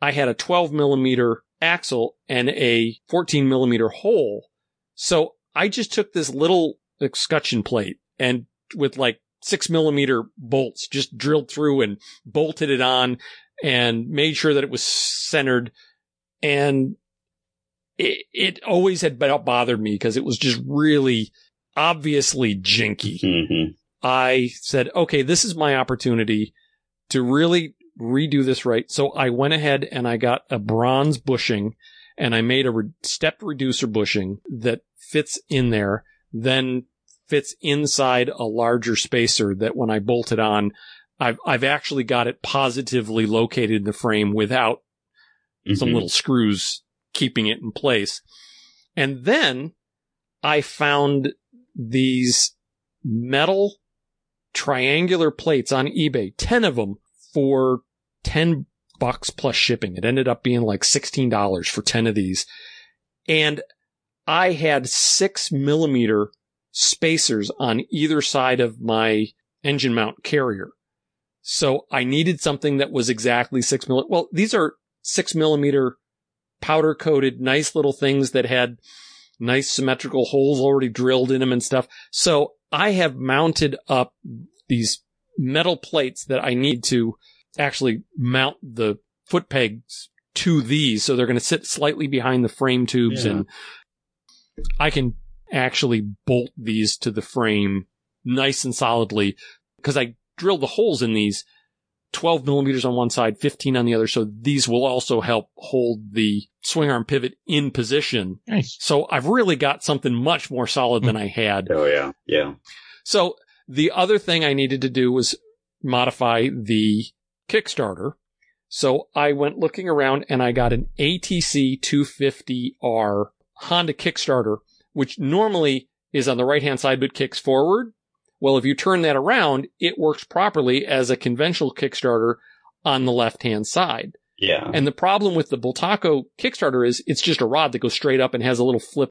I had a 12 millimeter axle and a 14 millimeter hole. So I just took this little escutcheon plate and with like six millimeter bolts just drilled through and bolted it on and made sure that it was centered. And it, it always had bothered me because it was just really obviously jinky. Mm-hmm. I said, okay, this is my opportunity to really redo this right. So I went ahead and I got a bronze bushing and I made a re- stepped reducer bushing that fits in there, then fits inside a larger spacer that when I bolt it on, I've, I've actually got it positively located in the frame without mm-hmm. some little screws keeping it in place. And then I found these metal triangular plates on eBay, 10 of them for 10 bucks plus shipping. It ended up being like $16 for 10 of these. And I had six millimeter spacers on either side of my engine mount carrier. So I needed something that was exactly six millimeter. Well, these are six millimeter powder coated, nice little things that had nice symmetrical holes already drilled in them and stuff. So I have mounted up these metal plates that I need to actually mount the foot pegs to these. So they're going to sit slightly behind the frame tubes yeah. and I can actually bolt these to the frame nice and solidly because I drilled the holes in these 12 millimeters on one side, 15 on the other. So these will also help hold the swing arm pivot in position. Nice. So I've really got something much more solid than hmm. I had. Oh yeah. Yeah. So the other thing I needed to do was modify the Kickstarter. So I went looking around and I got an ATC 250R Honda Kickstarter, which normally is on the right hand side but kicks forward. Well, if you turn that around, it works properly as a conventional Kickstarter on the left hand side. Yeah. And the problem with the Bultaco Kickstarter is it's just a rod that goes straight up and has a little flip.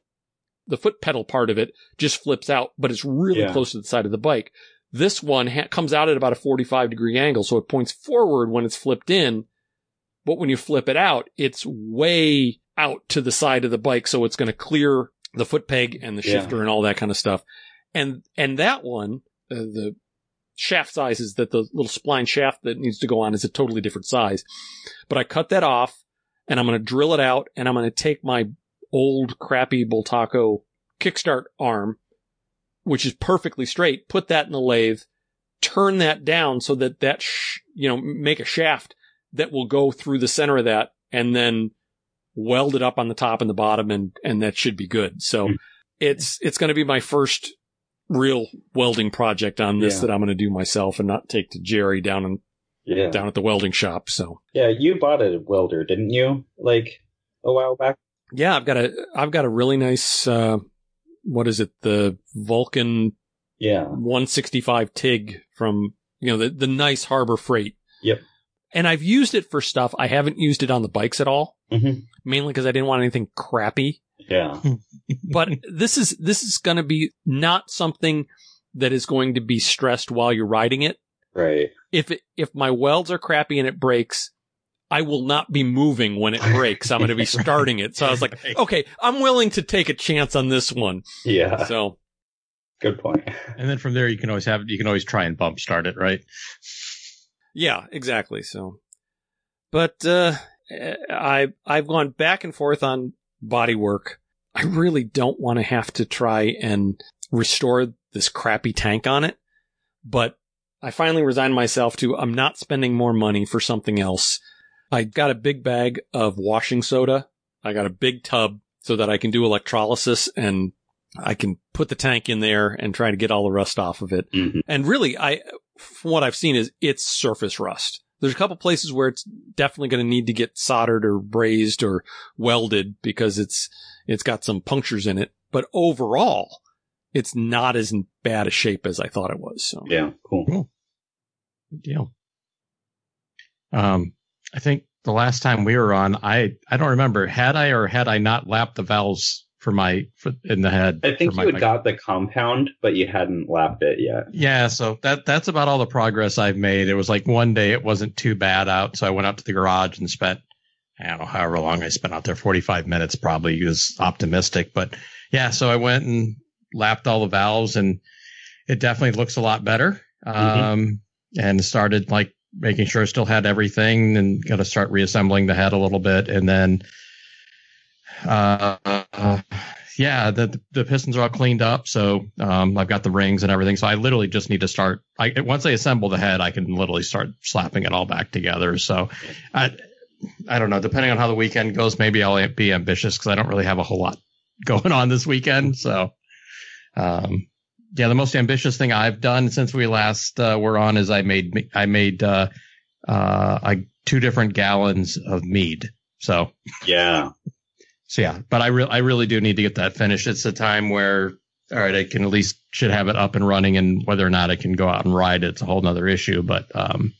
The foot pedal part of it just flips out, but it's really yeah. close to the side of the bike. This one ha- comes out at about a 45 degree angle, so it points forward when it's flipped in. But when you flip it out, it's way out to the side of the bike, so it's going to clear the foot peg and the shifter yeah. and all that kind of stuff. And, and that one, uh, the shaft size is that the little spline shaft that needs to go on is a totally different size. But I cut that off and I'm going to drill it out and I'm going to take my old crappy Bultaco kickstart arm, which is perfectly straight, put that in the lathe, turn that down so that that, sh- you know, make a shaft that will go through the center of that and then weld it up on the top and the bottom and, and that should be good. So mm. it's, it's going to be my first real welding project on this yeah. that I'm going to do myself and not take to Jerry down and yeah. down at the welding shop. So yeah, you bought a welder, didn't you? Like a while back. Yeah, I've got a I've got a really nice uh, what is it the Vulcan yeah 165 Tig from you know the the nice Harbor Freight. Yep. And I've used it for stuff. I haven't used it on the bikes at all, mm-hmm. mainly because I didn't want anything crappy. Yeah. (laughs) but this is, this is going to be not something that is going to be stressed while you're riding it. Right. If it, if my welds are crappy and it breaks, I will not be moving when it breaks. I'm going to be (laughs) starting it. So I was like, okay, I'm willing to take a chance on this one. Yeah. So good point. And then from there, you can always have, you can always try and bump start it, right? Yeah, exactly. So, but, uh, I, I've gone back and forth on body work. I really don't want to have to try and restore this crappy tank on it, but I finally resigned myself to I'm not spending more money for something else. I got a big bag of washing soda. I got a big tub so that I can do electrolysis and I can put the tank in there and try to get all the rust off of it. Mm-hmm. And really, I, from what I've seen is it's surface rust. There's a couple places where it's definitely going to need to get soldered or brazed or welded because it's, it's got some punctures in it. But overall, it's not as bad a shape as I thought it was. So yeah, cool. Cool. Good deal. Um, I think the last time we were on, I, I don't remember, had I or had I not lapped the valves for my, for, in the head? I think you had got the compound, but you hadn't lapped it yet. Yeah, so that that's about all the progress I've made. It was like one day it wasn't too bad out, so I went out to the garage and spent I don't know however long I spent out there, forty five minutes probably is optimistic, but yeah, so I went and lapped all the valves and it definitely looks a lot better. Um and started like making sure I still had everything and got to start reassembling the head a little bit and then uh, uh yeah, the the pistons are all cleaned up, so um, I've got the rings and everything. So I literally just need to start. I once I assemble the head, I can literally start slapping it all back together. So I I don't know. Depending on how the weekend goes, maybe I'll be ambitious because I don't really have a whole lot (laughs) going on this weekend. So um, yeah, the most ambitious thing I've done since we last uh, were on is I made I made uh, uh, I, two different gallons of mead. So Yeah. So yeah, but I really, I really do need to get that finished. It's a time where, all right, I can at least should have it up and running and whether or not I can go out and ride it's a whole nother issue. But, um,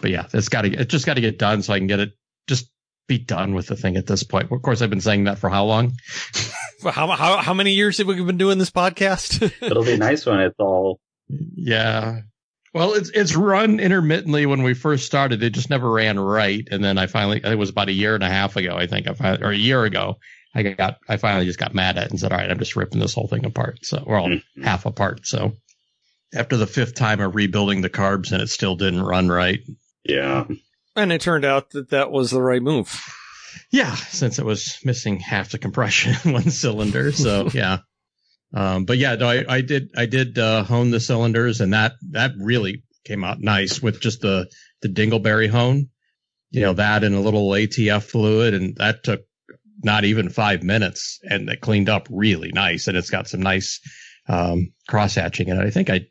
but yeah, it's got to, it just got to get done so I can get it, just be done with the thing at this point. Of course, I've been saying that for how long? (laughs) how, how, how many years have we been doing this podcast? It'll be nice when it's all. Yeah. Well, it's, it's run intermittently when we first started. It just never ran right. And then I finally, it was about a year and a half ago, I think I finally, or a year ago, I got, I finally just got mad at it and said, all right, I'm just ripping this whole thing apart. So, well, Mhm. half apart. So after the fifth time of rebuilding the carbs and it still didn't run right. Yeah. and it turned out that that was the right move. Yeah. Since it was missing half the compression in one cylinder. So (laughs) yeah. Um, but yeah, no, I, I did, I did, uh, hone the cylinders and that, that really came out nice with just the, the dingleberry hone, you know, that and a little ATF fluid. And that took not even five minutes and it cleaned up really nice. And it's got some nice, um, cross hatching in it. I think I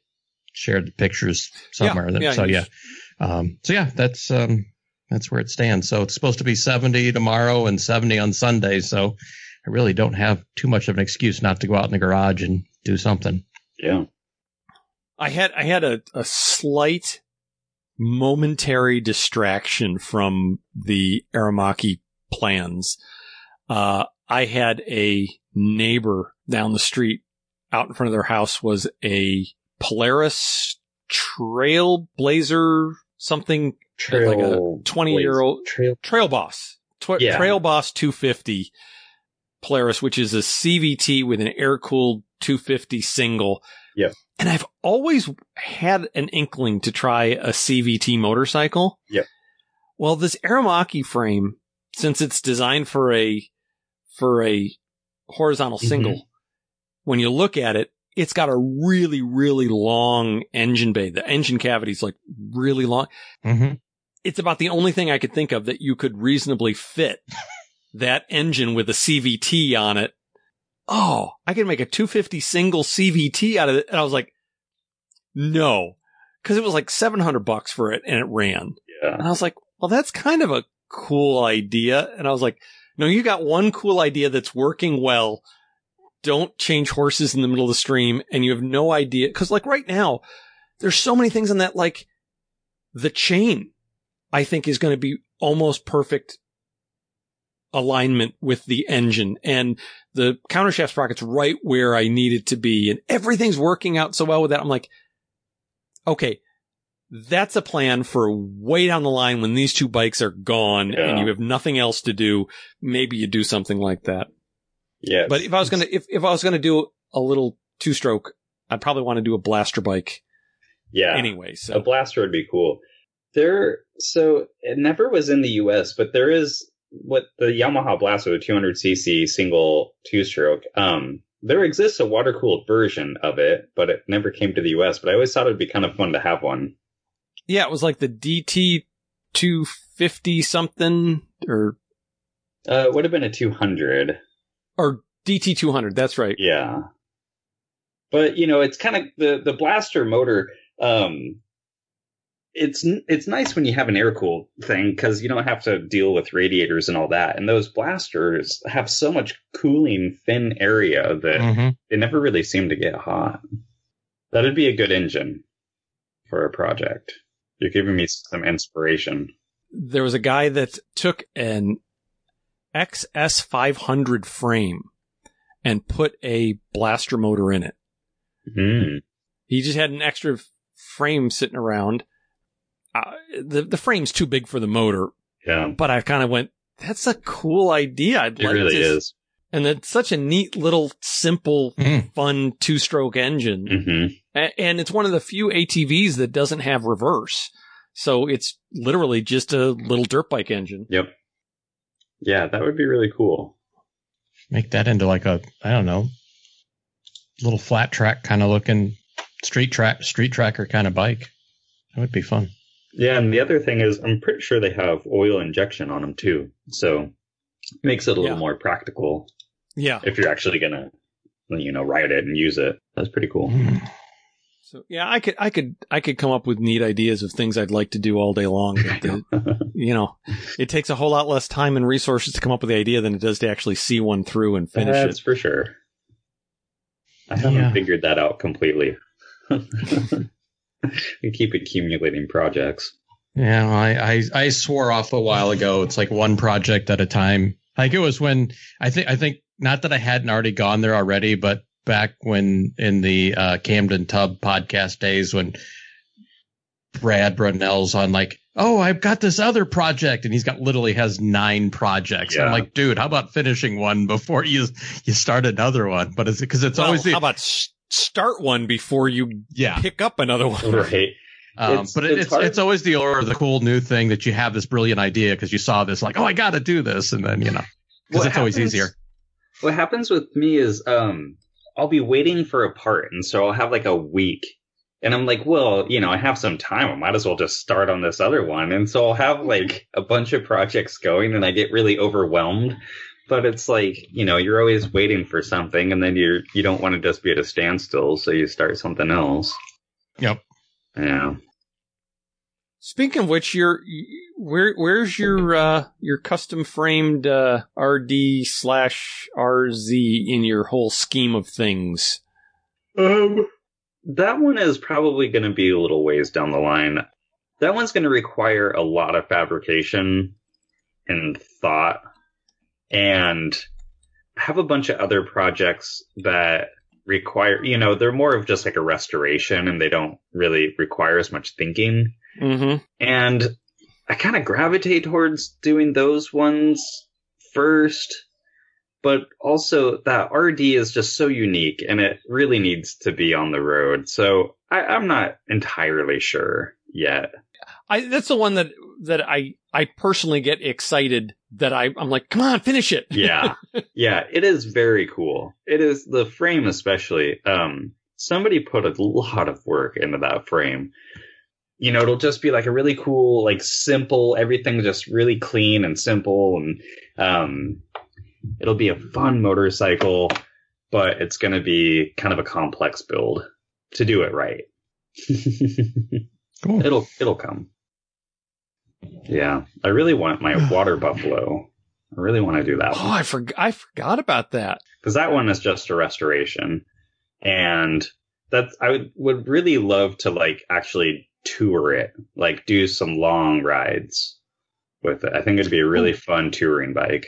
shared the pictures somewhere. Yeah, yeah, so yeah. Um, so yeah, that's, um, that's where it stands. So it's supposed to be 70 tomorrow and 70 on Sunday. So I really don't have too much of an excuse not to go out in the garage and do something. Yeah. I had I had a, a slight momentary distraction from the Aermacchi plans. Uh, I had a neighbor down the street out in front of their house was a Polaris Trailblazer something Trail. Like a 20-year-old- Trail. Trail Boss Tw- Yeah. Trail Boss 250 Polaris, which is a CVT with an air cooled 250 single. Yeah. And I've always had an inkling to try a CVT motorcycle. Yeah. Well, this Aermacchi frame, since it's designed for a, for a horizontal Mm-hmm. single, when you look at it, it's got a really, really long engine bay. The engine cavity is like really long Mm-hmm. it's about the only thing I could think of that you could reasonably fit (laughs) that engine with a CVT on it. Oh, I could make a 250 single CVT out of it. And I was like, no, cause it was like 700 bucks for it and it ran. Yeah. And I was like, well, that's kind of a cool idea. And I was like, no, you got one cool idea that's working well. Don't change horses in the middle of the stream. And you have no idea. Cause like right now, there's so many things in that, like the chain, I think is going to be almost perfect alignment with the engine and the countershaft sprocket's right where I need it to be. And everything's working out so well with that. I'm like, okay, that's a plan for way down the line when these two bikes are gone Yeah. and you have nothing else to do. Maybe you do something like that. Yeah. But if I was gonna, if, if I was gonna do a little two stroke, I'd probably want to do a blaster bike yeah. anyway. so A blaster would be cool. There, so it never was in the U.S., but there is what the Yamaha Blaster, the 200cc single two-stroke. Um, there exists a water-cooled version of it, but it never came to the U.S. But I always thought it'd be kind of fun to have one. yeah, it was like the DT 250 something or, Uh, it would have been a 200. or DT 200. That's right. Yeah. But you know, it's kind of the the blaster motor. Um, it's it's nice when you have an air cooled thing because you don't have to deal with radiators and all that. And those blasters have so much cooling thin area that Mhm. they never really seem to get hot. That'd be a good engine for a project. You're giving me some inspiration. There was a guy that took an XS 500 frame and put a blaster motor in it. Mm. He just had an extra frame sitting around. Uh, the the frame's too big for the motor, Yeah, but I kind of went, "That's a cool idea." I'd it like really to, is. and it's such a neat little, simple, Mhm. fun two stroke engine, hmm A- and it's one of the few ATVs that doesn't have reverse, so it's literally just a little dirt bike engine. Yep. Yeah, that would be really cool. Make that into like a, I don't know, little flat track kind of looking street track, street tracker kind of bike. That would be fun. Yeah, and the other thing is, I'm pretty sure they have oil injection on them too, so it makes it a little Yeah. more practical Yeah. if you're actually gonna, you know, ride it and use it. That's pretty cool. Hmm. So yeah, I could, I could, I could come up with neat ideas of things I'd like to do all day long. But the, (laughs) you know, it takes a whole lot less time and resources to come up with the idea than it does to actually see one through and finish That's it. for sure. I haven't Yeah. figured that out completely. (laughs) (laughs) we keep accumulating projects. Yeah, I, I I swore off a while ago. It's like one project at a time. Like it was when I think I think not that I hadn't already gone there already, but back when in the uh, Camden Tub podcast days when Brad Brunell's on like, oh, I've got this other project, and he's got literally has nine projects. I'm like, dude, how about finishing one before you you start another one? But it's because it's Well, always the how about s- start one before you yeah. pick up another one? (laughs) Right. Um, It's- but it, it's it's it's, always the or the cool new thing that you have this brilliant idea because you saw this like oh I got to do this and then you know because What it's always easier. What happens with me is um I'll be waiting for a part and so I'll have like a week and I'm like, well, you know, I have some time. I might as well just start on this other one. And so I'll have like a bunch of projects going and I get really overwhelmed. But it's like, you know, you're always waiting for something and then you're you don't want to just be at a standstill, so you start something else. Yep. Yeah. Speaking of which, your where where's your uh your custom framed uh RD slash RZ in your whole scheme of things? Um, that one is probably going to be a little ways down the line. That one's going to require a lot of fabrication and thought, and I have a bunch of other projects that require, you know, they're more of just like a restoration, and they don't really require as much thinking. Mm-hmm. And I kind of gravitate towards doing those ones first. But also, that RD is just so unique and it really needs to be on the road. So I, I'm not entirely sure yet. I that's the one that that I I personally get excited that I I'm like, come on, finish it. (laughs) Yeah. yeah, it is very cool. It is the frame, especially. Um, somebody put a lot of work into that frame. You know, it'll just be like a really cool, like simple, everything just really clean and simple. And, um, it'll be a fun motorcycle, but it's going to be kind of a complex build to do it right. (laughs) Cool. it'll, it'll come. Yeah. I really want my (sighs) water buffalo. I really want to do that Oh, one I forgot I forgot about that. because that one is just a restoration, and that's I would, would really love to like actually tour it, like do some long rides with it. I think it'd be a really oh. fun touring bike.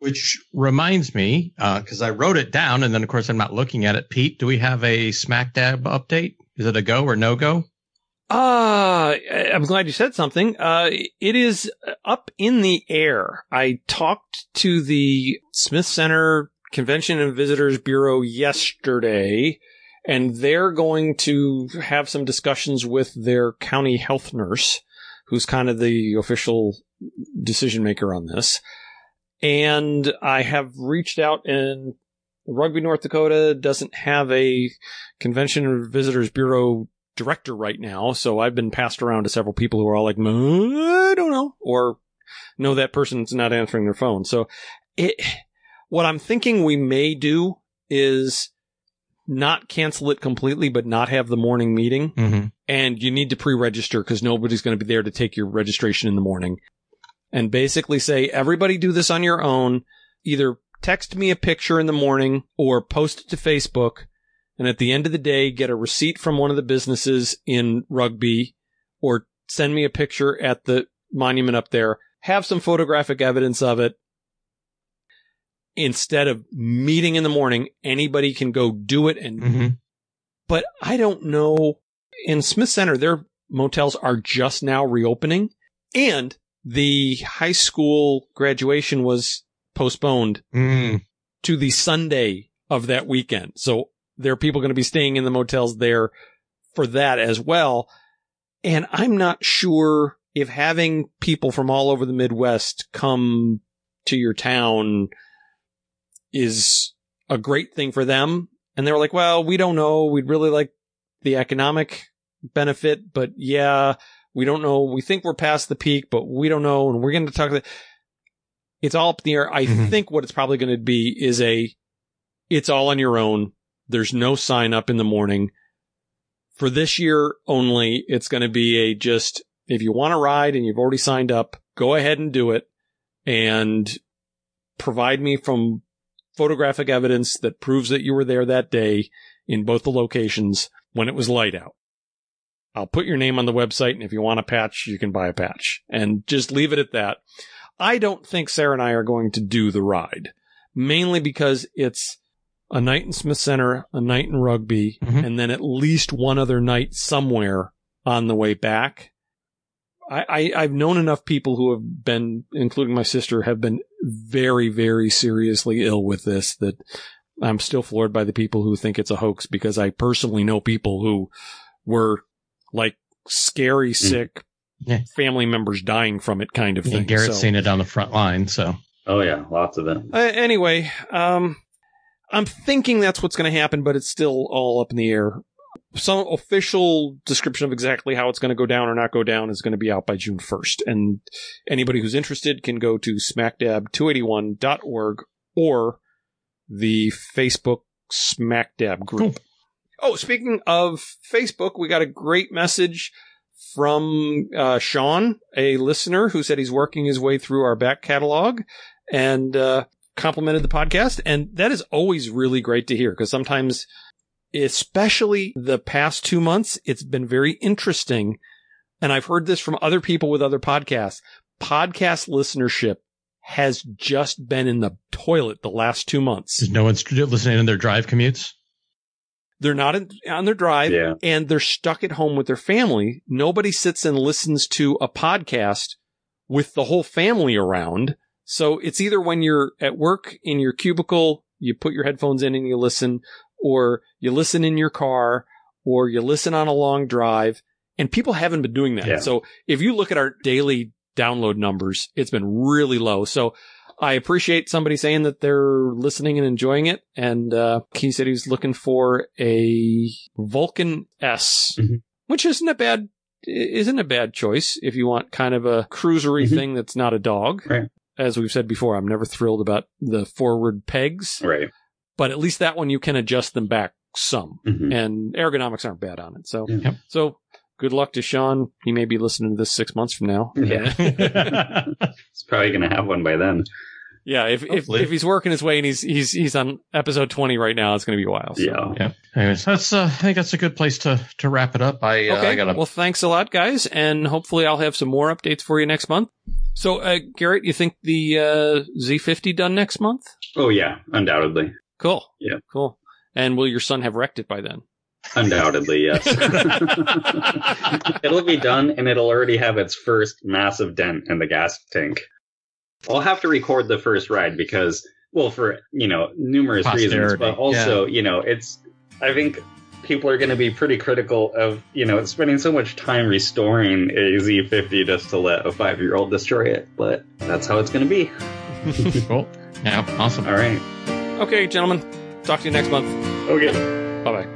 Which reminds me, uh, because I wrote it down, and then of course I'm not looking at it. Pete, do we have a smack dab update? Is it a go or no go? Uh, I'm glad you said something. Uh, it is up in the air. I talked to the Smith Center Convention and Visitors Bureau yesterday, and they're going to have some discussions with their county health nurse, who's kind of the official decision maker on this. And I have reached out and Rugby North Dakota doesn't have a Convention and Visitors Bureau director right now. So I've been passed around to several people who are all like, I don't know, or no, that person's not answering their phone. So it, what I'm thinking we may do is not cancel it completely, but not have the morning meeting. Mm-hmm. And you need to pre-register because nobody's going to be there to take your registration in the morning. And basically say, everybody do this on your own. Either text me a picture in the morning or post it to Facebook and at the end of the day, get a receipt from one of the businesses in Rugby or send me a picture at the monument up there. Have some photographic evidence of it. Instead of meeting in the morning, anybody can go do it. And, mm-hmm. but I don't know in Smith Center, their motels are just now reopening and the high school graduation was postponed mm. to the Sunday of that weekend. So there are people going to be staying in the motels there for that as well. And I'm not sure if having people from all over the Midwest come to your town is a great thing for them. And they were like, well, we don't know. We'd really like the economic benefit, but yeah, we don't know. We think we're past the peak, but we don't know. And we're going to talk to it's all up in the air. I mm-hmm. think what it's probably going to be is a, it's all on your own. There's no sign up in the morning. For this year only, it's going to be a just, if you want to ride and you've already signed up, go ahead and do it and provide me from photographic evidence that proves that you were there that day in both the locations when it was light out. I'll put your name on the website and if you want a patch, you can buy a patch and just leave it at that. I don't think Sarah and I are going to do the ride mainly because it's a night in Smith Center, a night in rugby, mm-hmm. and then at least one other night somewhere on the way back. I, I, have known enough people who have been, including my sister, have been very, very seriously ill with this that I'm still floored by the people who think it's a hoax because I personally know people who were like scary, mm. sick yeah. family members dying from it kind of thing. Yeah, Garrett's so, seen it on the front line, so. Oh yeah, lots of it. Uh, anyway, um, I'm thinking that's what's going to happen, but it's still all up in the air. Some official description of exactly how it's going to go down or not go down is going to be out by June 1st. And anybody who's interested can go to smackdab281.org or the Facebook Smackdab group. Cool. Oh, speaking of Facebook, we got a great message from uh, Sean, a listener who said he's working his way through our back catalog. And uh, complimented the podcast. And that is always really great to hear because sometimes, especially the past two months, it's been very interesting. And I've heard this from other people with other podcasts. Podcast listenership has just been in the toilet the last two months. Is no one listening in their drive commutes? They're not in, on their drive yeah. and they're stuck at home with their family. Nobody sits and listens to a podcast with the whole family around. So it's either when you're at work in your cubicle, you put your headphones in and you listen, or you listen in your car, or you listen on a long drive. And people haven't been doing that. Yeah. So if you look at our daily download numbers, it's been really low. So I appreciate somebody saying that they're listening and enjoying it. And uh, he said he's looking for a Vulcan S, mm-hmm. which isn't a bad isn't a bad choice if you want kind of a cruisery mm-hmm. thing that's not a dog. Right as we've said before, I'm never thrilled about the forward pegs. Right. But at least that one you can adjust them back some, mm-hmm. and ergonomics aren't bad on it. So, yep. so good luck to Sean. He may be listening to this six months from now. Yeah. (laughs) (laughs) He's probably going to have one by then. Yeah, if, if if he's working his way and he's he's he's on episode twenty right now, it's going to be a while. So. Yeah, yeah. Anyways, that's uh, I think that's a good place to to wrap it up. I uh, okay. I gotta... Well, thanks a lot, guys, and hopefully I'll have some more updates for you next month. So, uh, Garrett, you think the uh, Z50 done next month? Oh yeah, undoubtedly. Cool. Yeah. Cool. And will your son have wrecked it by then? Undoubtedly, yes. (laughs) (laughs) it'll be done and it'll already have its first massive dent in the gas tank. I'll have to record the first ride because, well, for, you know, numerous Posterity. reasons, but also, yeah. you know, it's, I think people are going to be pretty critical of, you know, spending so much time restoring a Z50 just to let a five year old destroy it. But that's how it's going to be. (laughs) cool. Yeah, awesome. All right. Okay, gentlemen. Talk to you next month. Okay.